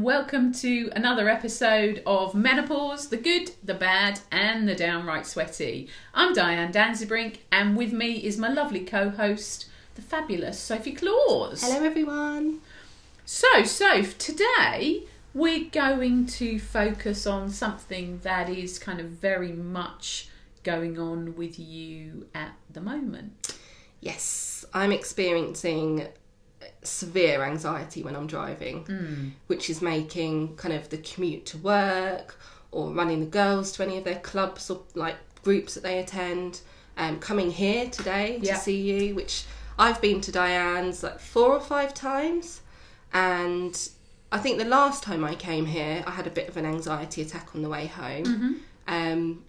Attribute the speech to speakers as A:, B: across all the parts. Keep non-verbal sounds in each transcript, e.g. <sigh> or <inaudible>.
A: and welcome to another episode of Menopause the Good, the Bad, and the Downright Sweaty. I'm Diane Danzebrink, and with me is my lovely co host, the fabulous Sophie Claus.
B: Hello, everyone.
A: So, Soph, today we're going to focus on something that is kind of very much going on with you at the moment.
B: Yes, I'm experiencing severe anxiety when I'm driving, which is making kind of the commute to work or running the girls to any of their clubs or like groups that they attend. Um, coming here today to
A: Yeah.
B: see you, which I've been to Diane's like four or five times, and I think the last time I came here, I had a bit of an anxiety attack on the way home. Um,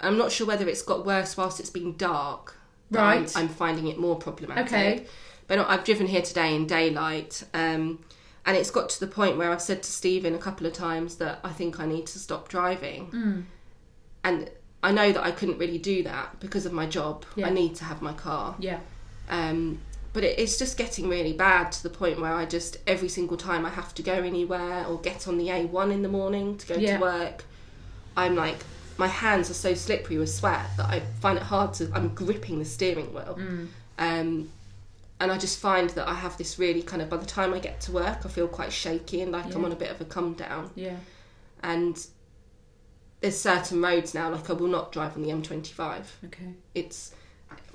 B: I'm not sure whether it's got worse whilst it's been dark. but I'm-
A: Right.
B: I'm, finding it more problematic.
A: Okay.
B: But I've driven here today in daylight, um, and it's got to the point where I've said to Stephen a couple of times that I think I need to stop driving.
A: Hmm.
B: And I know that I couldn't really do that because of my job.
A: Yeah.
B: I need to have my car.
A: Yeah.
B: Um, but it, it's just getting really bad to the point where I just every single time I have to go anywhere or get on the A1 in the morning to go
A: Yeah.
B: to work, I'm like my hands are so slippery with sweat that I find it hard to. I'm gripping the steering wheel, um, and I just find that I have this really kind of. By the time I get to work, I feel quite shaky and like I'm on a bit of a come down.
A: Yeah.
B: And there's certain roads now, like I will not drive on the M25
A: Okay.
B: it's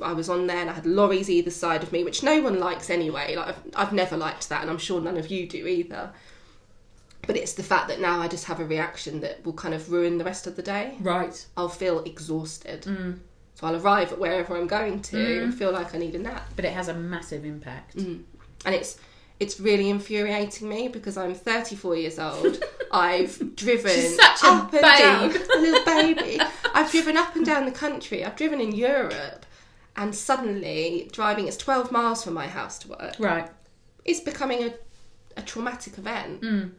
B: I was on there and I had lorries either side of me, which no one likes anyway. Like I've, I've never liked that, and I'm sure none of you do either. But it's the fact that now I just have a reaction that will kind of ruin the rest of the day.
A: Right.
B: I'll feel exhausted, mm. So I'll arrive at wherever I'm going to and mm. feel like I need a nap.
A: But it has a massive impact. Mm.
B: And it's it's really infuriating me because I'm 34 years old. <laughs> I've driven
A: She's such a
B: up and down,
A: babe.
B: a little baby. I've driven up and down the country. I've driven in Europe, and suddenly driving it's 12 miles from my house to work
A: Right.
B: it's becoming a, a traumatic event. Mm.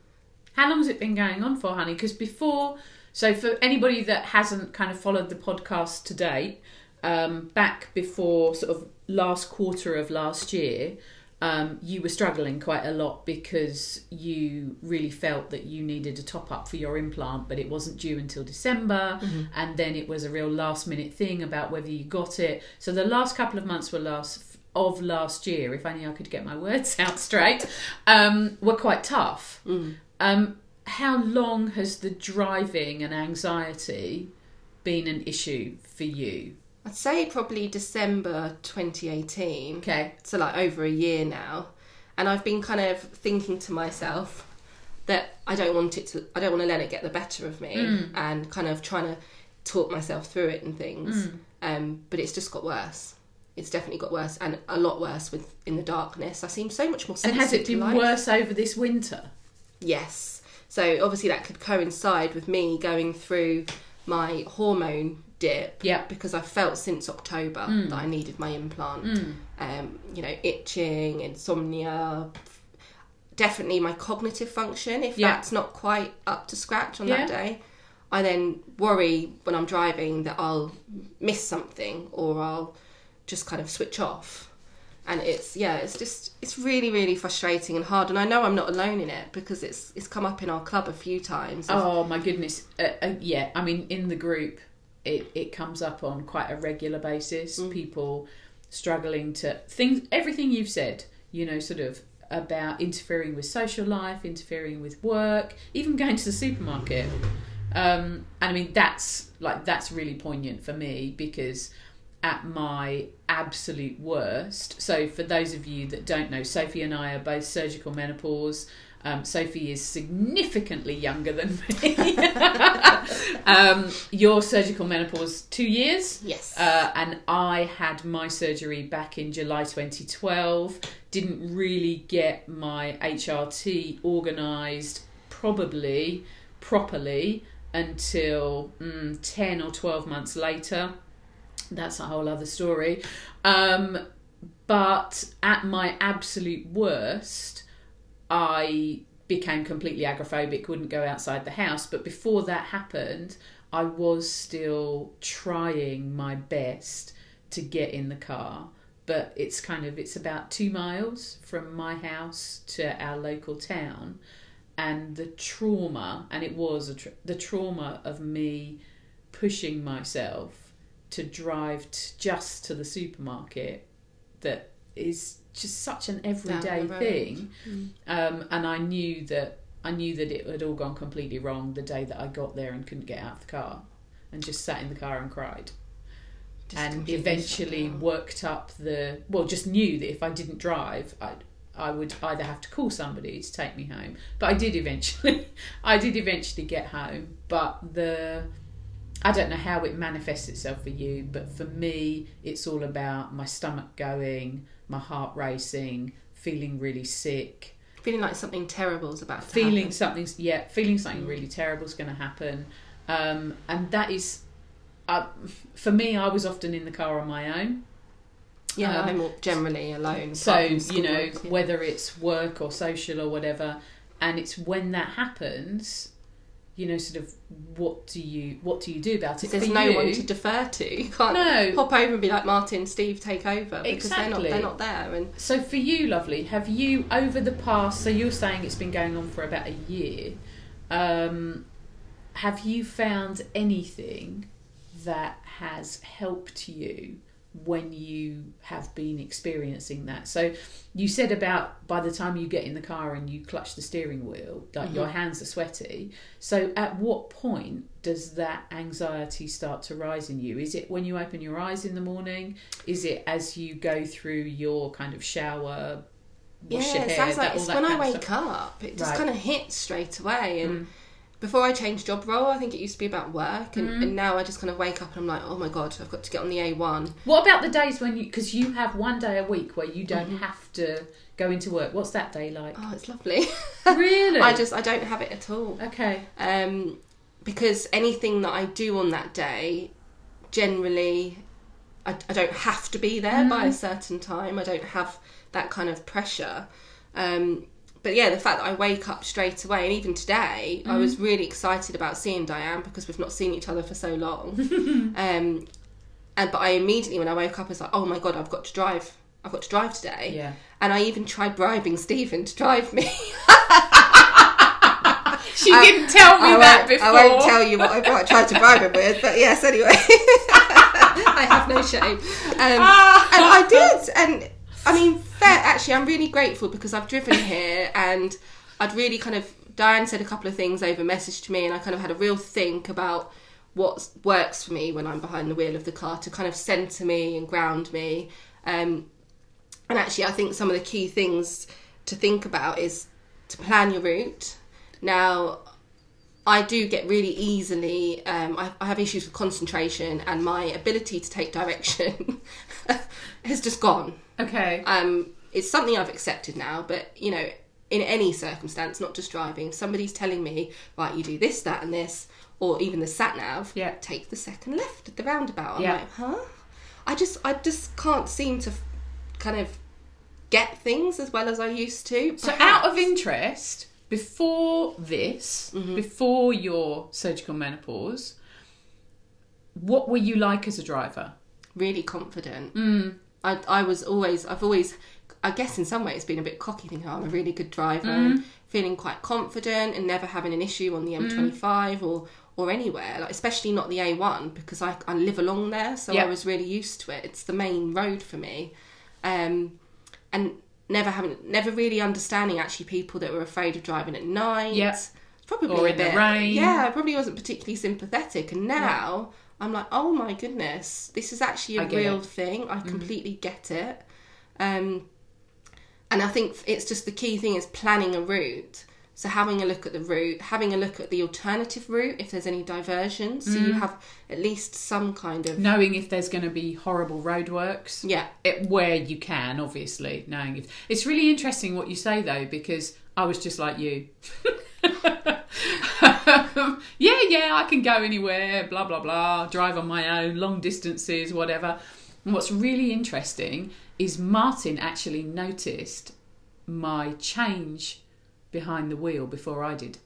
A: How long has it been going on for, honey? Because before, so for anybody that hasn't kind of followed the podcast to date, um, back before sort of last quarter of last year, um, you were struggling quite a lot because you really felt that you needed a top up for your implant, but it wasn't due until December, and then it was a real last minute thing about whether you got it. So the last couple of months were last of last year, if only I could get my <laughs> words out straight, um, were quite tough. Um, how long has the driving and anxiety been an issue for you?
B: I'd say probably December 2018.
A: Okay.
B: so like over a year now and i've been kind of thinking to myself that i don't want it to i don't want to let it get the better of me and kind of trying to talk myself through it and things um, but it's just got worse it's definitely got worse and a lot worse with in the darkness i seem so much more
A: And
B: sensitive
A: has it been worse over this winter?
B: Yes. So obviously that could coincide with me going through my hormone dip.
A: Yeah.
B: Because I felt since October that I needed my implant. Um, you know, itching, insomnia, definitely my cognitive function. If
A: Yeah.
B: that's not quite up to scratch on
A: Yeah.
B: that day, I then worry when I'm driving that I'll miss something or I'll just kind of switch off and it's yeah it's just it's really really frustrating and hard and i know i'm not alone in it because it's it's come up in our club a few times
A: Oh my goodness. Uh, uh, yeah, I mean, in the group, it, it comes up on quite a regular basis. People struggling to things, everything you've said, you know, sort of about interfering with social life, interfering with work, even going to the supermarket. Um, and I mean, that's like, that's really poignant for me because at my absolute worst. So, for those of you that don't know, Sophie and I are both surgical menopause. Um, Sophie is significantly younger than me. <laughs> um, your surgical menopause two years.
B: yes
A: Uh, and I had my surgery back in July 2012. Didn't really get my HRT organised probably properly until mm, 10 or 12 months later. That's a whole other story. Um, but at my absolute worst, I became completely agoraphobic, wouldn't go outside the house. But before that happened, I was still trying my best to get in the car but it's kind of it's about two miles from my house to our local town, and the trauma, and it was tra- the trauma of me pushing myself to drive t- just to the supermarket that is just such an everyday
B: Down the road.
A: thing.
B: Mm.
A: um, and I knew that I knew that it had all gone completely wrong the day that I got there and couldn't get out of the car and just sat in the car and cried.
B: Just
A: and eventually worked up the well just knew that if I didn't drive I I would either have to call somebody to take me home. But I did eventually <laughs> I did eventually get home. But the I don't know how it manifests itself for you but for me it's all about my stomach going my heart racing feeling really sick
B: feeling like something terrible is about to
A: feeling
B: happen.
A: something's yeah feeling something really terrible is going to happen um, and that is uh, for me i was often in the car on my own
B: Yeah,
A: um,
B: I'm generally alone.
A: so you know
B: yeah.
A: whether it's work or social or whatever and it's when that happens you know sort of what do you what do you do about it
B: there's no
A: you-
B: one to defer to. You can't
A: No.
B: hop over and be like Martin, Steve, take over because they're not they're not there. And
A: So for you, lovely, have you over the past? So you're saying it's been going on for about a year. Um, have you found anything that has helped you when you have been experiencing that? So you said about by the time you get in the car and you clutch the steering wheel, like your hands are sweaty. So at what point does that anxiety start to rise in you? Is it when you open your eyes in the morning? Is it as you go through your kind of shower?
B: yeah, it sounds like
A: that-
B: it's when I wake
A: stuff?
B: up, it just
A: Right.
B: kind of hits straight away. And
A: Mm.
B: Before I changed job role, I think it used to be about work, and,
A: Mm.
B: and now I just kind of wake up and I'm like, oh my god, I've got to get on the A1.
A: What about the days when you? Because you have one day a week where you don't
B: Mm-hmm.
A: have to go into work. What's that day like?
B: Oh, it's lovely. <laughs>
A: really?
B: I just I don't have it at all.
A: okay.
B: um, because anything that I do on that day, generally, I, I don't have to be there by a certain time. I don't have that kind of pressure. Um, but yeah, the fact that I wake up straight away, and even today, I was really excited about seeing Diane because we've not seen each other for so long. <laughs> um, and but I immediately, when I woke up, I was like, "Oh my god, I've got to drive! I've got to drive today!"
A: Yeah.
B: And I even tried bribing Stephen to drive me. <laughs>
A: She didn't tell me
B: I
A: that before.
B: I won't tell you what I, what I tried to bribe him with, but yes, anyway. <laughs> I have no shame. Um, and I did. And I mean, fair, actually, I'm really grateful because I've driven here and I'd really kind of. Diane said a couple of things over message to me, and I kind of had a real think about what works for me when I'm behind the wheel of the car to kind of centre me and ground me. Um, and actually, I think some of the key things to think about is to plan your route. Now, I do get really easily, um, I, I have issues with concentration, and my ability to take direction <laughs> <laughs> has just gone.
A: Okay.
B: Um, it's something I've accepted now, but you know, in any circumstance, not just driving, if somebody's telling me, right, you do this, that, and this, or even the sat nav,
A: Yeah.
B: take the second left at the roundabout. I'm
A: Yeah.
B: like, huh? I just, I just can't seem to f- kind of get things as well as I used to.
A: So, out of interest, before this,
B: Mm-hmm.
A: before your surgical menopause, what were you like as a driver?
B: Really confident.
A: Mm.
B: I, I was always, I've always, I guess in some ways, been a bit cocky, thinking oh, I'm a really good driver
A: Mm.
B: and feeling quite confident and never having an issue on the M25 or or anywhere, like especially not the A1 because I, I live along there, so
A: Yeah.
B: I was really used to it. It's the main road for me, um, and never having, never really understanding actually people that were afraid of driving at night.
A: Yeah.
B: Probably
A: Or in the rain.
B: Yeah, I probably wasn't particularly sympathetic, and now. I'm like, oh my goodness, this is actually a real
A: it.
B: thing. I completely get it. Um, and I think it's just the key thing is planning a route. So having a look at the route, having a look at the alternative route if there's any diversions, so you have at least some kind of
A: Knowing if there's going to be horrible roadworks.
B: yeah.
A: it, where you can, obviously, knowing if it's really interesting what you say though, because I was just like you. <laughs> <laughs> yeah, yeah, I can go anywhere, blah blah blah, drive on my own, long distances, whatever. And what's really interesting is Martin actually noticed my change behind the wheel before I did.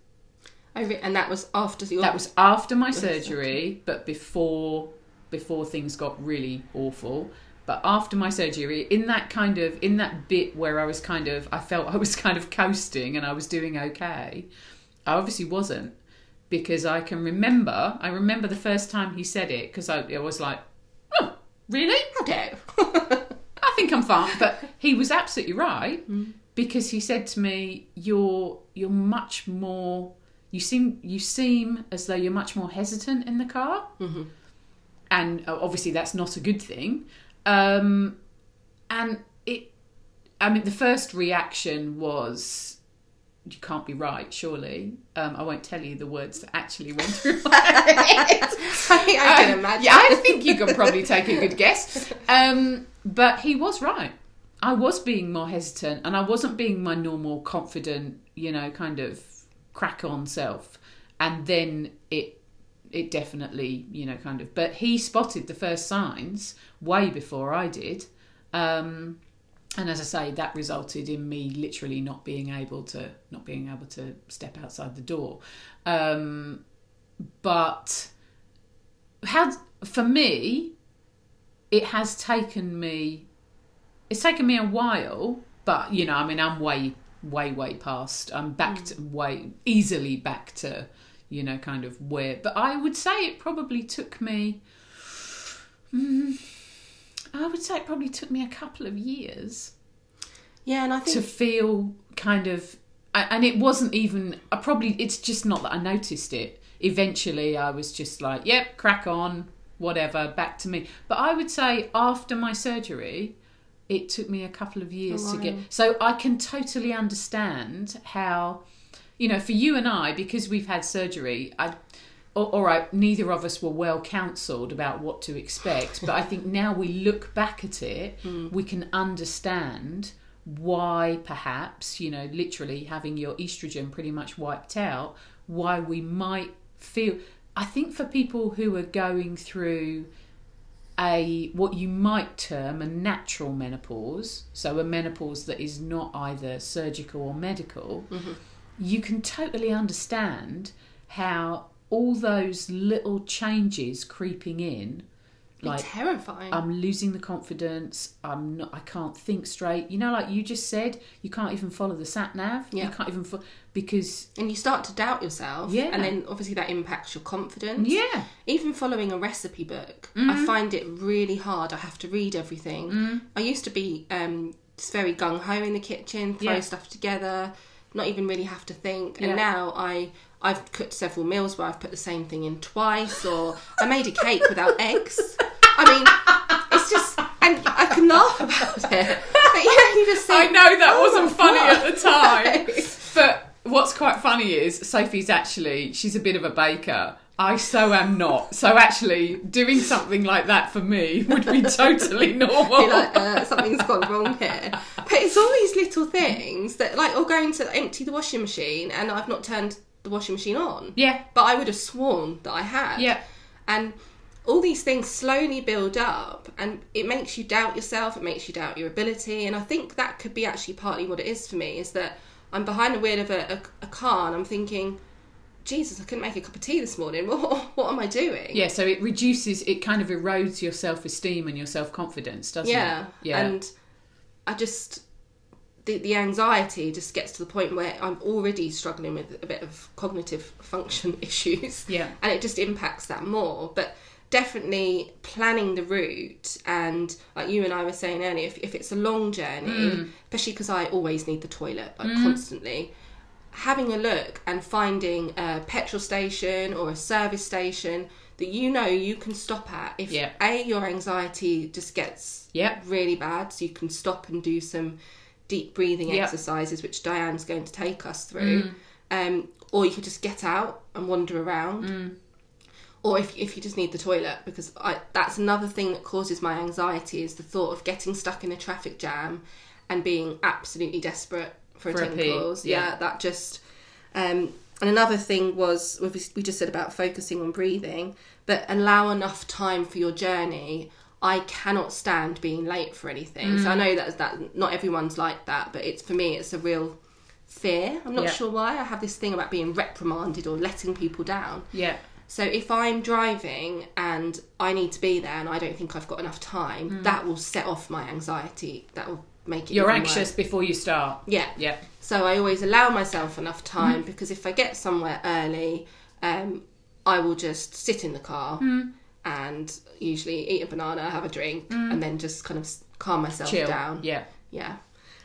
B: I re- and that was after your
A: That was after my surgery, but before before things got really awful. But after my surgery, in that kind of in that bit where I was kind of I felt I was <laughs> kind of coasting and I was doing okay, I obviously wasn't because I can remember I remember the first time he said it because I, I was like, oh, really?
B: Dare? <laughs>
A: I think I'm fine. But he was absolutely right because he said to me, "You're you're much more. You seem you seem as though you're much more hesitant in the car,
B: mm-hmm.
A: and uh, obviously that's not a good thing. Um, and it, I mean, the first reaction was." You can't be right, surely. Um, I won't tell you the words that actually went through <laughs> my head.
B: I, I can
A: Um,
B: imagine.
A: Yeah, I think you can probably take a good guess. Um, but he was right. I was being more hesitant, and I wasn't being my normal, confident, you know, kind of crack on self. And then it, it definitely, you know, kind of. But he spotted the first signs way before I did. Um, and as I say, that resulted in me literally not being able to not being able to step outside the door. Um, but had for me, it has taken me. It's taken me a while, but you know, I mean, I'm way, way, way past. I'm back to way easily back to, you know, kind of where. But I would say it probably took me. mm, I would say it probably took me a couple of years
B: yeah, and I think
A: to feel kind of and it wasn't even I probably it's just not that I noticed it. Eventually I was just like yep crack on whatever back to me. But I would say after my surgery it took me a couple of years to get so I can totally understand how you know for you and I because we've had surgery I all right neither of us were well counseled about what to expect but I think <laughs> now we look back at it mm. we can understand why perhaps you know literally having your estrogen pretty much wiped out why we might feel i think for people who are going through a what you might term a natural menopause so a menopause that is not either surgical or medical mm-hmm. you can totally understand how all those little changes creeping in like
B: terrifying.
A: I'm losing the confidence. I'm not. I can't think straight. You know, like you just said, you can't even follow the sat nav.
B: Yeah.
A: You can't even fo- because
B: and you start to doubt yourself.
A: Yeah.
B: And then obviously that impacts your confidence.
A: yeah,
B: Even following a recipe book,
A: Mm.
B: I find it really hard. I have to read everything. I used to be um, just very gung ho in the kitchen, throw
A: Yeah.
B: stuff together, not even really have to think. And
A: Yeah.
B: now I I've cooked several meals where I've put the same thing in twice, or I made a cake without eggs. I mean, it's just and I can laugh about it, but yeah, you just
A: I know that
B: "Oh
A: wasn't funny
B: God."
A: at the time. <laughs> but what's quite funny is Sophie's actually she's a bit of a baker. I so am not. So actually, doing something like that for me would be <laughs> totally normal.
B: Be like, uh, something's gone wrong here. But it's all these little things that, like, or going to empty the washing machine and I've not turned the washing machine on.
A: yeah,
B: But I would have sworn that I had.
A: yeah,
B: And all these things slowly build up and it makes you doubt yourself, it makes you doubt your ability. And I think that could be actually partly what it is for me is that I'm behind the wheel of a, a, a car and I'm thinking, Jesus, I couldn't make a cup of tea this morning. <laughs> What, what am I doing?
A: yeah. So it reduces. It kind of erodes your self esteem and your self confidence, doesn't
B: yeah.
A: it? Yeah.
B: And I just the the anxiety just gets to the point where I'm already struggling with a bit of cognitive function <laughs> issues.
A: Yeah.
B: And it just impacts that more. But definitely planning the route and like you and I were saying earlier, if, if it's a long journey,
A: Mm.
B: especially because I always need the toilet like constantly, having a look and finding a petrol station or a service station that you know you can stop at if
A: Yeah.
B: a your anxiety just gets
A: Yep.
B: really bad so you can stop and do some deep breathing
A: Yep.
B: exercises which diane's going to take us through um, or you could just get out and wander around. Or if, if you just need the toilet because I, that's another thing that causes my anxiety is the thought of getting stuck in a traffic jam and being absolutely desperate for,
A: For a
B: tinkles
A: yeah.
B: yeah that just um, and another thing was we just said about focusing on breathing but allow enough time for your journey I cannot stand being late for anything so I
A: Mm.
B: know that that not everyone's like that but it's for me it's a real fear I'm not
A: Yeah.
B: sure why I have this thing about being reprimanded or letting people down
A: yeah.
B: So if I'm driving and I need to be there and I don't think I've got enough time, that will set off my anxiety. That will make it.
A: You're anxious
B: worse.
A: before you start.
B: Yeah.
A: Yeah.
B: So I always allow myself enough time
A: Mm-hmm.
B: because if I get somewhere early, um, I will just sit in the car
A: Mm.
B: And usually eat a banana, have a drink, and then just kind of calm myself
A: Mm. Chill.
B: down.
A: Yeah.
B: Yeah.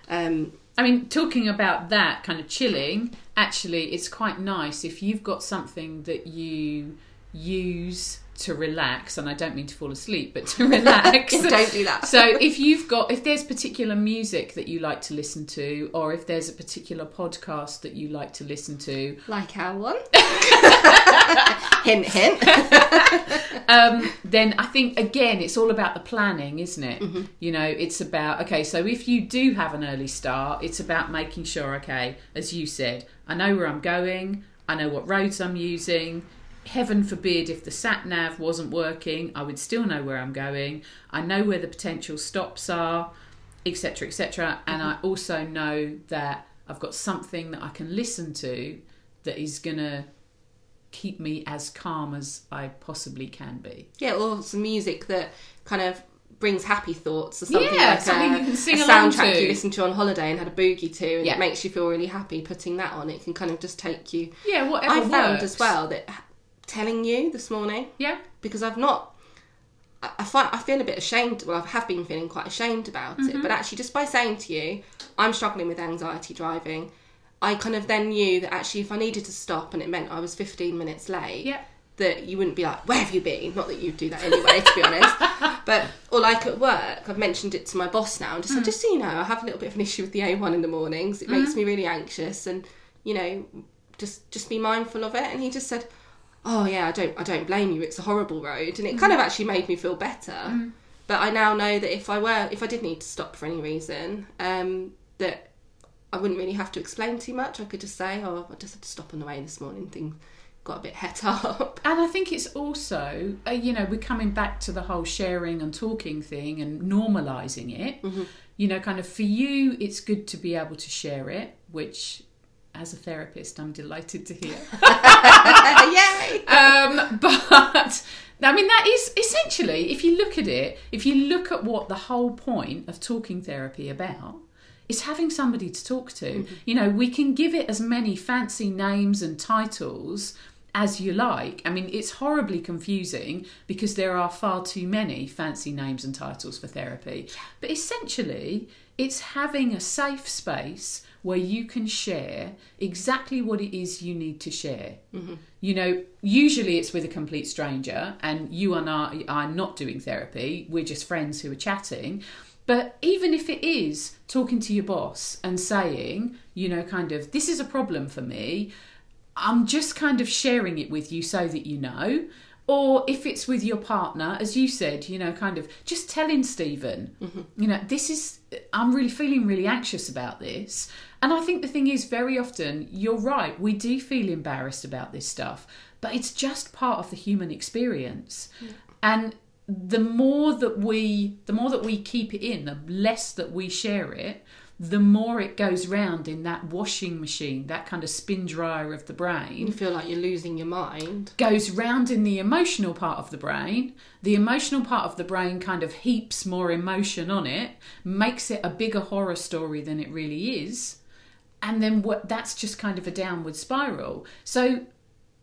B: Um,
A: I mean, talking about that kind of chilling, actually, it's quite nice if you've got something that you use to relax, and I don't mean to fall asleep, but to <laughs> relax.
B: don't do that.
A: so, if you've got, if there's particular music that you like to listen to, or if there's a particular podcast that you like to listen to,
B: like our one. <laughs> hint, hint. <laughs>
A: um, then I think again it's all about the planning, isn't it?
B: Mm-hmm.
A: You know, it's about okay. So if you do have an early start, it's about making sure okay, as you said, I know where I'm going, I know what roads I'm using. Heaven forbid if the sat nav wasn't working, I would still know where I'm going. I know where the potential stops are, etc., etc. And I mm-hmm. also know that I've got something that I can listen to that is gonna keep me as calm as I possibly can be.
B: Yeah, or some music that kind of brings happy thoughts or something
A: Yeah,
B: like
A: something
B: a,
A: you can sing
B: a
A: along
B: soundtrack
A: to.
B: you listen to on holiday and had a boogie to and
A: Yeah.
B: it makes you feel really happy putting that on. It can kind of just take you
A: Yeah, whatever
B: I found
A: works.
B: as well that telling you this morning
A: Yeah,
B: because I've not. I, I, find, I feel a bit ashamed. Well, I have been feeling quite ashamed about
A: Mm-hmm.
B: it. But actually, just by saying to you, I'm struggling with anxiety driving, I kind of then knew that actually, if I needed to stop and it meant I was 15 minutes late,
A: yeah,
B: that you wouldn't be like, "Where have you been?" Not that you'd do that anyway, to be honest. <laughs> But or like at work, I've mentioned it to my boss now, and just said, just so you know, I have a little bit of an issue with the A1 in the mornings. It makes me really anxious, and you know, just just be mindful of it. And he just said, "Oh yeah, I don't I don't blame you. It's a horrible road," and it kind of actually made me feel better. But I now know that if I were if I did need to stop for any reason, um, that I wouldn't really have to explain too much. I could just say, "Oh, I just had to stop on the way this morning. Things got a bit het <laughs> up."
A: and I think it's also, uh, you know, we're coming back to the whole sharing and talking thing and normalizing it.
B: Mm-hmm.
A: You know, kind of for you, it's good to be able to share it, which, as a therapist, I'm delighted to hear. <laughs>
B: Yay!
A: um, but I mean, that is essentially, if you look at it, if you look at what the whole point of talking therapy about, is having somebody to talk to. You know, we can give it as many fancy names and titles as you like. I mean, it's horribly confusing because there are far too many fancy names and titles for therapy. But essentially, it's having a safe space where you can share exactly what it is you need to share. Mm-hmm. You know, usually it's with a complete stranger, and you and I are not doing therapy, we're just friends who are chatting. But even if it is talking to your boss and saying, you know, kind of, this is a problem for me, I'm just kind of sharing it with you so that you know. Or if it's with your partner, as you said, you know, kind of just telling Stephen, mm-hmm. you know, this is, I'm really feeling really anxious about this. And I think the thing is, very often, you're right, we do feel embarrassed about this stuff, but it's just part of the human experience. And the more that we the more that we keep it in the less that we share it the more it goes round in that washing machine that kind of spin dryer of the brain.
B: You feel like you're losing your mind.
A: goes round in the emotional part of the brain the emotional part of the brain kind of heaps more emotion on it makes it a bigger horror story than it really is and then what that's just kind of a downward spiral so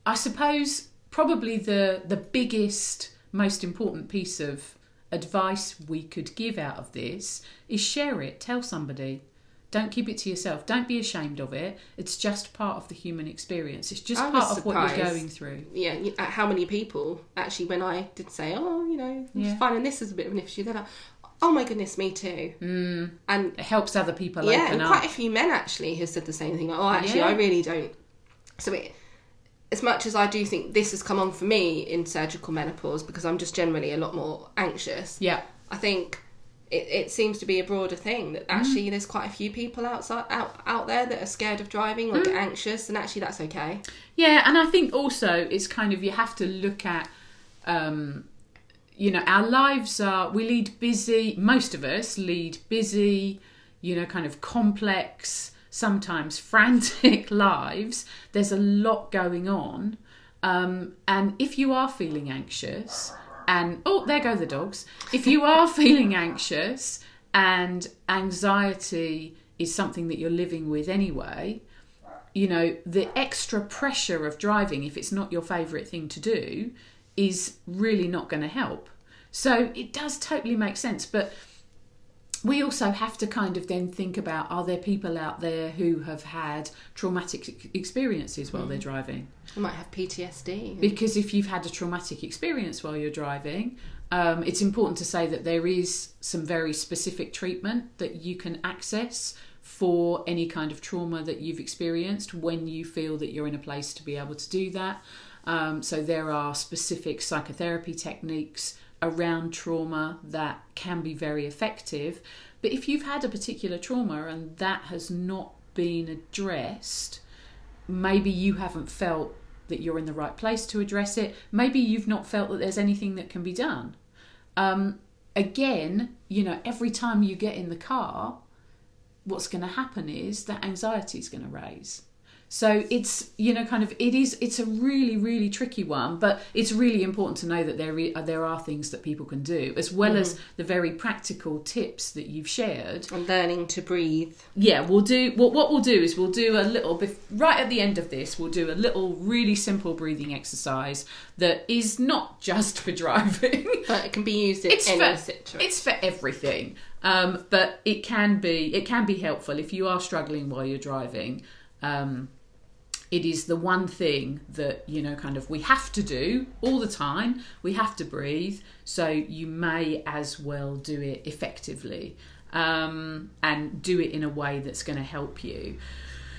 A: i suppose probably the the biggest most important piece of advice we could give out of this is share it tell somebody don't keep it to yourself don't be ashamed of it it's just part of the human experience it's just
B: I
A: part of what you're going through
B: Yeah, at how many people actually, when I did say, "Oh, you know,
A: Yeah.
B: finding this is a bit of an issue," they're like, "Oh my goodness, me too." Mm. And
A: it helps other people
B: yeah,
A: open
B: and
A: up
B: quite a few men actually have said the same thing. Like, "Oh, actually,
A: Yeah.
B: I really don't." So it, as much as I do think this has come on for me in surgical menopause because I'm just generally a lot more anxious.
A: yeah
B: I think it, it seems to be a broader thing that actually there's quite a few people outside out out there that are scared of driving or get anxious, and actually that's okay.
A: Yeah, and I think also it's kind of you have to look at, um, you know, our lives are we lead busy. Most of us lead busy, you know, kind of complex, sometimes frantic <laughs> lives. There's a lot going on, Um, and if you are feeling anxious, and oh, there go the dogs. If you are <laughs> feeling anxious and anxiety is something that you're living with anyway, you know, the extra pressure of driving, if it's not your favourite thing to do, is really not going to help. So it does totally make sense. But we also have to kind of then think about are there people out there who have had traumatic experiences while they're driving?
B: You might have PTSD.
A: Because if you've had a traumatic experience while you're driving, um, it's important to say that there is some very specific treatment that you can access for any kind of trauma that you've experienced when you feel that you're in a place to be able to do that. Um, so there are specific psychotherapy techniques around trauma that can be very effective. But if you've had a particular trauma and that has not been addressed, maybe you haven't felt that you're in the right place to address it. Maybe you've not felt that there's anything that can be done. Um, again, you know, every time you get in the car, what's going to happen is that anxiety is going to raise. So it's you know kind of it is it's a really really tricky one, but it's really important to know that there are, there are things that people can do as well mm. as the very practical tips that you've shared.
B: And learning to breathe.
A: Yeah, we'll do what what we'll do is we'll do a little right at the end of this we'll do a little really simple breathing exercise that is not just for driving, <laughs>
B: but it can be used in
A: it's
B: any
A: for,
B: situation.
A: It's for everything. Um, but it can be it can be helpful if you are struggling while you're driving. Um, it is the one thing that you know kind of we have to do all the time. We have to breathe. So you may as well do it effectively um, and do it in a way that's going to help you.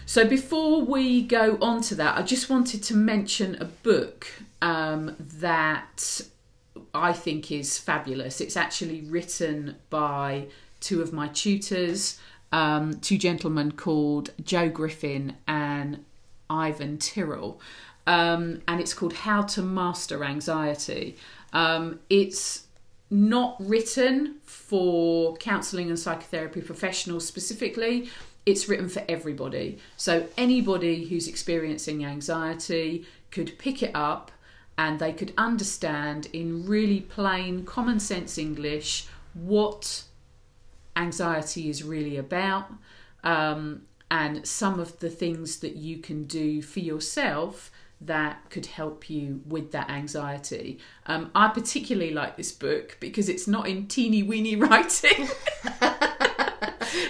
A: So before we go on to that i just wanted to mention a book um, that i think is fabulous. It's actually written by two of my tutors um, two gentlemen called joe griffin and Ivan Tyrrell, um, and it's called How to Master Anxiety. Um, it's not written for counselling and psychotherapy professionals specifically. It's written for everybody. So anybody who's experiencing anxiety could pick it up and they could understand in really plain, common sense English what anxiety is really about. Um, and some of the things that you can do for yourself that could help you with that anxiety. Um, I particularly like this book because it's not in teeny weeny <laughs> writing. <laughs>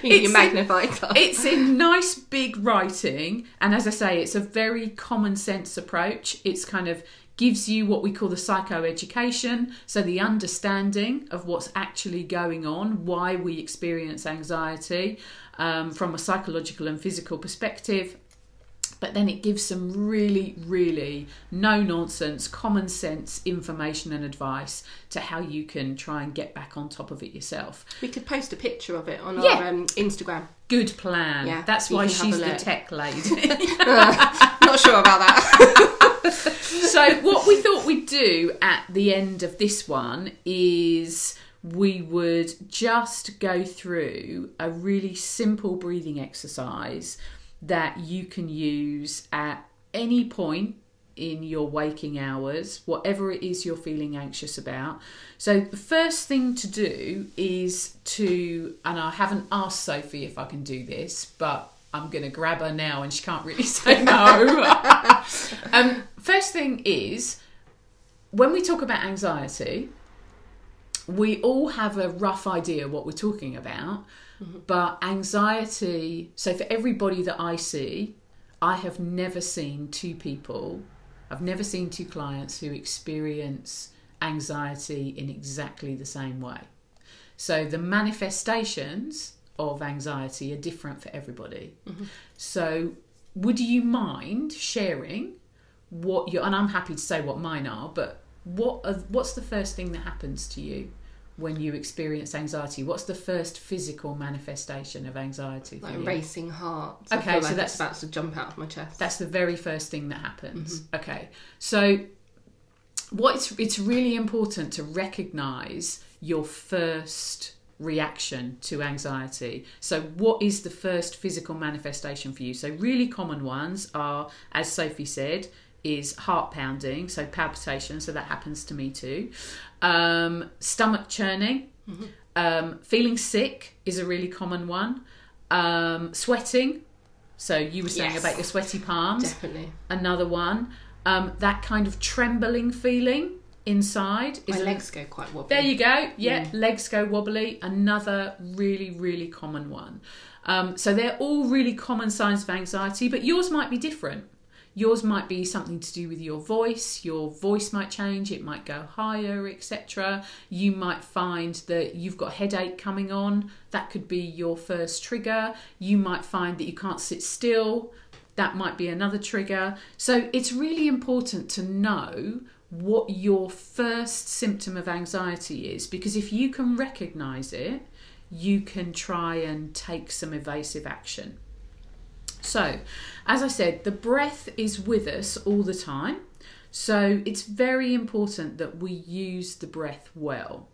B: it's magnifying glass.
A: It's in nice big writing, and as I say, it's a very common sense approach. It's kind of gives you what we call the psychoeducation, so the understanding of what's actually going on, why we experience anxiety um, from a psychological and physical perspective. But then it gives some really, really no nonsense, common sense information and advice to how you can try and get back on top of it yourself.
B: We could post a picture of it on
A: Yeah.
B: our um, Instagram.
A: Good plan.
B: Yeah,
A: That's why she's the tech lady. <laughs>
B: Not sure about that. <laughs> <laughs>
A: so what we thought we'd do at the end of this one is we would just go through a really simple breathing exercise that you can use at any point in your waking hours, whatever it is you're feeling anxious about. So, the first thing to do is to, and I haven't asked Sophie if I can do this, but I'm going to grab her now and she can't really <laughs> say no. <laughs> um, first thing is, when we talk about anxiety, we all have a rough idea what we're talking about, but anxiety, so for everybody that I see, I have never seen two people, I've never seen two clients who experience anxiety in exactly the same way. So the manifestations of anxiety are different for everybody. Mm-hmm. So would you mind sharing what your and I'm happy to say what mine are, but what are, what's the first thing that happens to you when you experience anxiety? What's the first physical manifestation of anxiety?
B: Like
A: you?
B: racing heart.
A: Okay,
B: I
A: so
B: like
A: that's-
B: about to jump out of my chest.
A: That's the very first thing that happens. Mm-hmm. Okay. So what it's it's really important to recognize your first reaction to anxiety. So what is the first physical manifestation for you? So really common ones are as Sophie said, is heart pounding, so palpitation, so that happens to me too. Um, stomach churning, um, feeling sick is a really common one. Um, sweating, so you were saying
B: Yes.
A: about your sweaty palms,
B: Definitely.
A: another one. Um, that kind of trembling feeling inside is
B: My legs go quite wobbly.
A: there you go. Yeah, legs go wobbly. Another really, really common one. Um, so they're all really common signs of anxiety, but yours might be different. Yours might be something to do with your voice. Your voice might change. It might go higher, etc. You might find that you've got headache coming on. That could be your first trigger. You might find that you can't sit still. That might be another trigger. So it's really important to know what your first symptom of anxiety is because if you can recognize it, you can try and take some evasive action. So, as I said, the breath is with us all the time. So, it's very important that we use the breath well.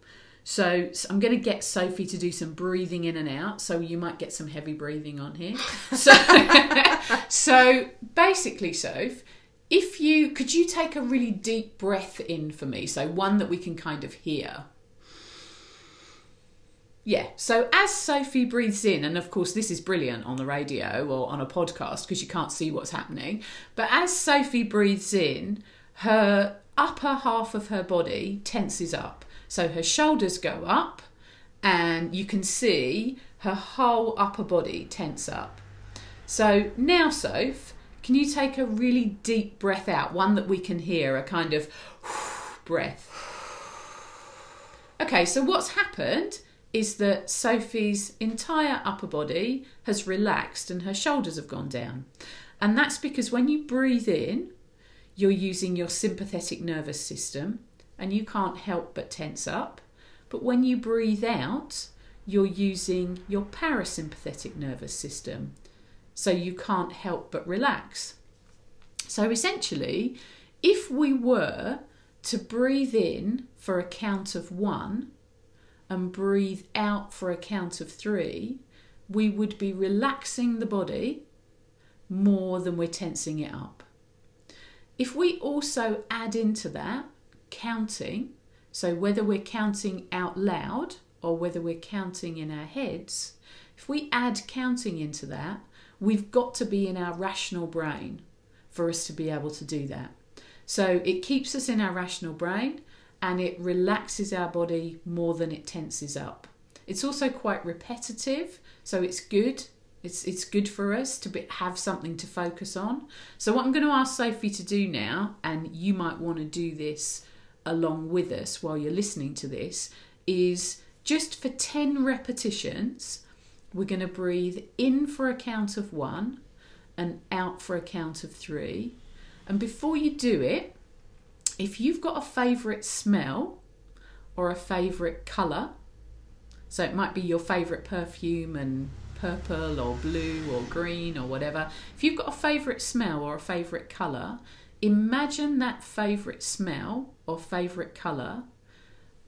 A: So, I'm going to get Sophie to do some breathing in and out. So, you might get some heavy breathing on here. So, <laughs> so basically, Soph, if you could you take a really deep breath in for me? So, one that we can kind of hear. Yeah. So as Sophie breathes in, and of course this is brilliant on the radio or on a podcast because you can't see what's happening. But as Sophie breathes in, her upper half of her body tenses up. So her shoulders go up, and you can see her whole upper body tense up. So now, Soph, can you take a really deep breath out? One that we can hear, a kind of <sighs> breath. Okay, so what's happened is that Sophie's entire upper body has relaxed and her shoulders have gone down. And that's because when you breathe in, you're using your sympathetic nervous system and you can't help but tense up. But when you breathe out, you're using your parasympathetic nervous system. So you can't help but relax. So essentially, if we were to breathe in for a count of one and breathe out for a count of three, we would be relaxing the body more than we're tensing it up. If we also add into that counting, so whether we're counting out loud or whether we're counting in our heads, if we add counting into that, we've got to be in our rational brain for us to be able to do that. So it keeps us in our rational brain and it relaxes our body more than it tenses up. It's also quite repetitive, so it's good. It's it's good for us to be, have something to focus on. So what I'm going to ask Sophie to do now, and you might want to do this along with us while you're listening to this, is just for 10 repetitions, we're going to breathe in for a count of one and out for a count of three. And before you do it, if you've got a favourite smell or a favourite colour, so it might be your favourite perfume and purple or blue or green or whatever. If you've got a favourite smell or a favourite colour, imagine that favourite smell or favourite colour.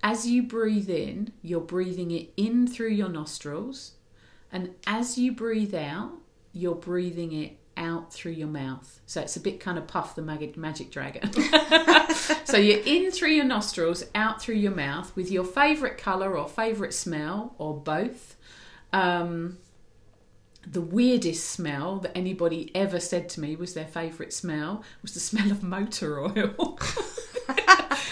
A: As you breathe in, you're breathing it in through your nostrils, and as you breathe out, you're breathing it out through your mouth. So it's a bit kind of puff the magic, magic dragon. <laughs> so you're in through your nostrils, out through your mouth with your favourite colour or favourite smell or both. Um, the weirdest smell that anybody ever said to me was their favourite smell was the smell of motor oil. <laughs>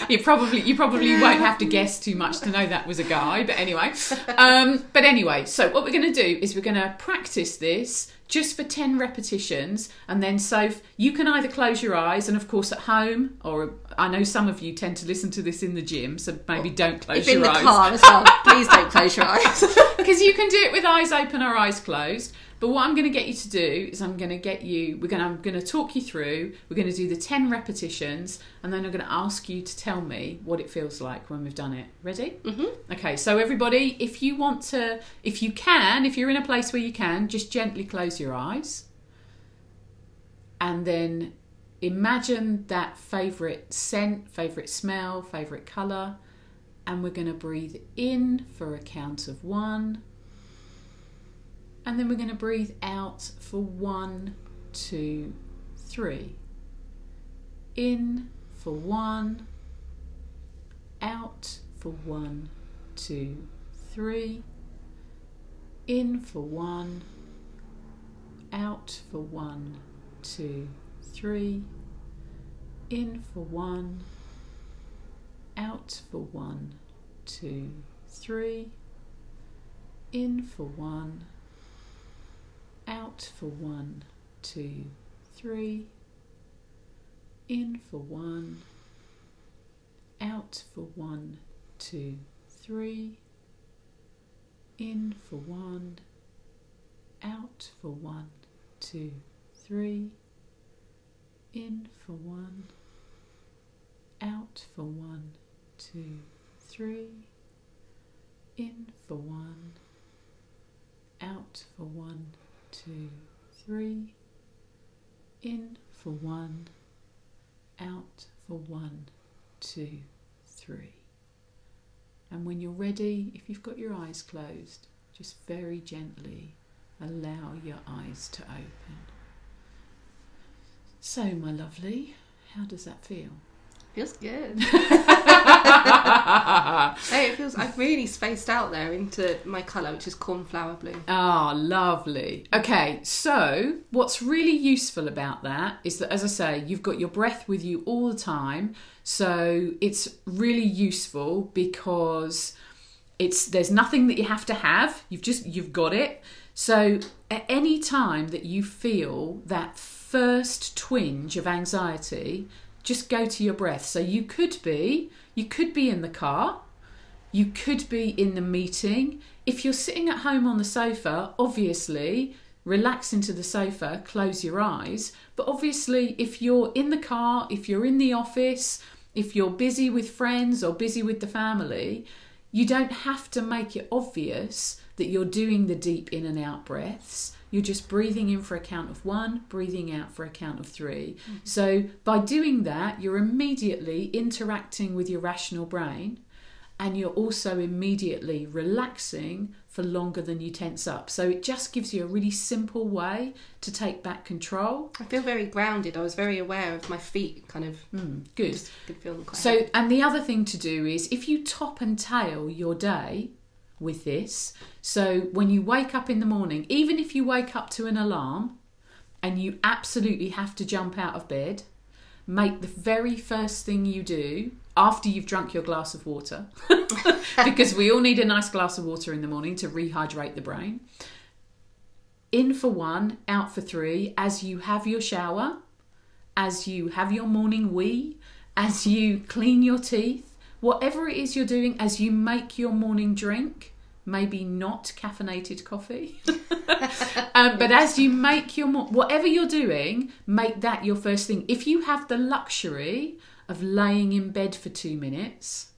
A: you probably you probably won't have to guess too much to know that was a guy, but anyway. Um, but anyway, so what we're going to do is we're going to practice this just for 10 repetitions and then so you can either close your eyes and of course at home or I know some of you tend to listen to this in the gym so maybe don't close
B: If
A: your eyes
B: in the
A: eyes
B: car as well, please don't close your eyes. <laughs>
A: because you can do it with eyes open or eyes closed. But what I'm going to get you to do is I'm going to get you. We're going. To, I'm going to talk you through. We're going to do the ten repetitions, and then I'm going to ask you to tell me what it feels like when we've done it. Ready? Mm-hmm. Okay. So everybody, if you want to, if you can, if you're in a place where you can, just gently close your eyes, and then imagine that favorite scent, favorite smell, favorite color, and we're going to breathe in for a count of one. And then we're going to breathe out for one, two, three. In for one. Out for one, two, three. In for one. Out for one, two, three. In for one. Out for one, two, three. In for one. Out for one, two, three. In for one. Out for one, two, three. In for one. Out for one, two, three. In for one. Out for one, two, three. In for one. Out for one, two, three. In for one. Out for one, two, three. And when you're ready, if you've got your eyes closed, just very gently allow your eyes to open. So, my lovely, how does that feel?
B: Feels good. <laughs> <laughs> hey, it feels. I've really spaced out there into my colour, which is cornflower blue.
A: Ah, lovely. Okay, so what's really useful about that is that, as I say, you've got your breath with you all the time. So it's really useful because it's there's nothing that you have to have. You've just you've got it. So at any time that you feel that first twinge of anxiety, just go to your breath. So you could be you could be in the car, you could be in the meeting. If you're sitting at home on the sofa, obviously relax into the sofa, close your eyes. But obviously, if you're in the car, if you're in the office, if you're busy with friends or busy with the family, you don't have to make it obvious that you're doing the deep in and out breaths. You're just breathing in for a count of one, breathing out for a count of 3 So, by doing that, you're immediately interacting with your rational brain and you're also immediately relaxing for longer than you tense up. So, it just gives you a really simple way to take back control.
B: I feel very grounded. I was very aware of my feet, kind of.
A: Mm, good.
B: Just could feel quite.
A: So, and the other thing to do is if you top and tail your day with this, so when you wake up in the morning, even if you wake up to an alarm and you absolutely have to jump out of bed, make the very first thing you do after you've drunk your glass of water, <laughs> because we all need a nice glass of water in the morning to rehydrate the brain. In for one, out for three, as you have your shower, as you have your morning wee, as you clean your teeth, whatever it is you're doing, as you make your morning drink, maybe not caffeinated coffee, <laughs> um, but as you make your mo- whatever you're doing, make that your first thing. If you have the luxury of laying in bed for two minutes,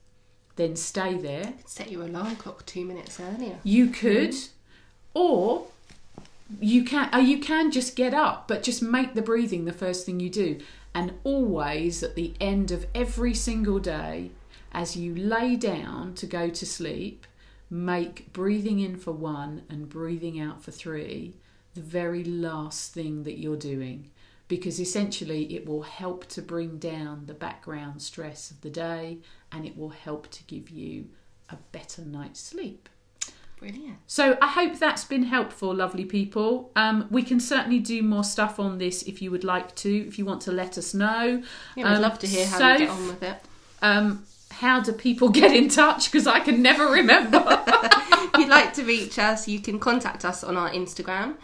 A: then stay there.
B: set your alarm clock two minutes earlier.
A: You could, or you can. Uh, you can just get up, but just make the breathing the first thing you do. And always at the end of every single day, as you lay down to go to sleep, make breathing in for one and breathing out for three the very last thing that you're doing. Because essentially, it will help to bring down the background stress of the day and it will help to give you a better night's sleep.
B: Brilliant.
A: So I hope that's been helpful, lovely people. Um, we can certainly do more stuff on this if you would like to, if you want to let us know.
B: Yeah, we'd
A: Um,
B: love to hear how
A: so-
B: you get on with it.
A: Um, how do people get in touch? Because I can never remember. <laughs>
B: if you'd like to reach us, you can contact us on our Instagram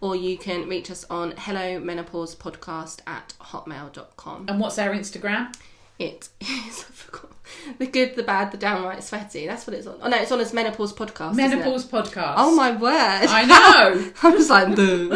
B: or you can reach us on hello menopause podcast at hotmail.com.
A: and what's our Instagram?
B: It is <laughs> I forgot. the good, the bad, the downright sweaty. That's what it's on. Oh no, it's on as menopause podcast.
A: Menopause Podcast.
B: Oh my word!
A: I know. <laughs>
B: I was like, the.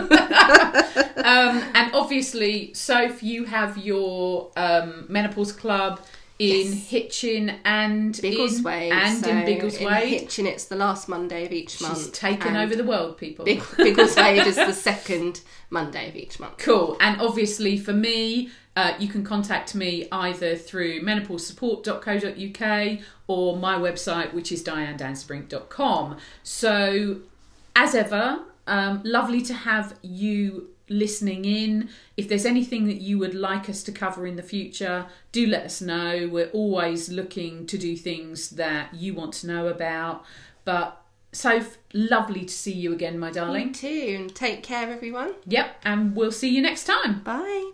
A: um, and obviously, Soph, you have your um, menopause club in
B: Yes.
A: Hitchin and
B: Biggleswade.
A: in, and
B: so
A: in Biggleswade.
B: In Hitchin, it's the last Monday of each month.
A: She's taken over the world, people.
B: Big, Biggleswade is the second Monday of each month.
A: Cool. And obviously, for me, uh, you can contact me either through menopausesupport.co.uk or my website, which is dianedanzebrink.com. So, as ever, um, lovely to have you listening in. If there's anything that you would like us to cover in the future, do let us know. We're always looking to do things that you want to know about. But so lovely to see you again, my darling.
B: Me too. And take care, everyone.
A: Yep, and we'll see you next time.
B: Bye.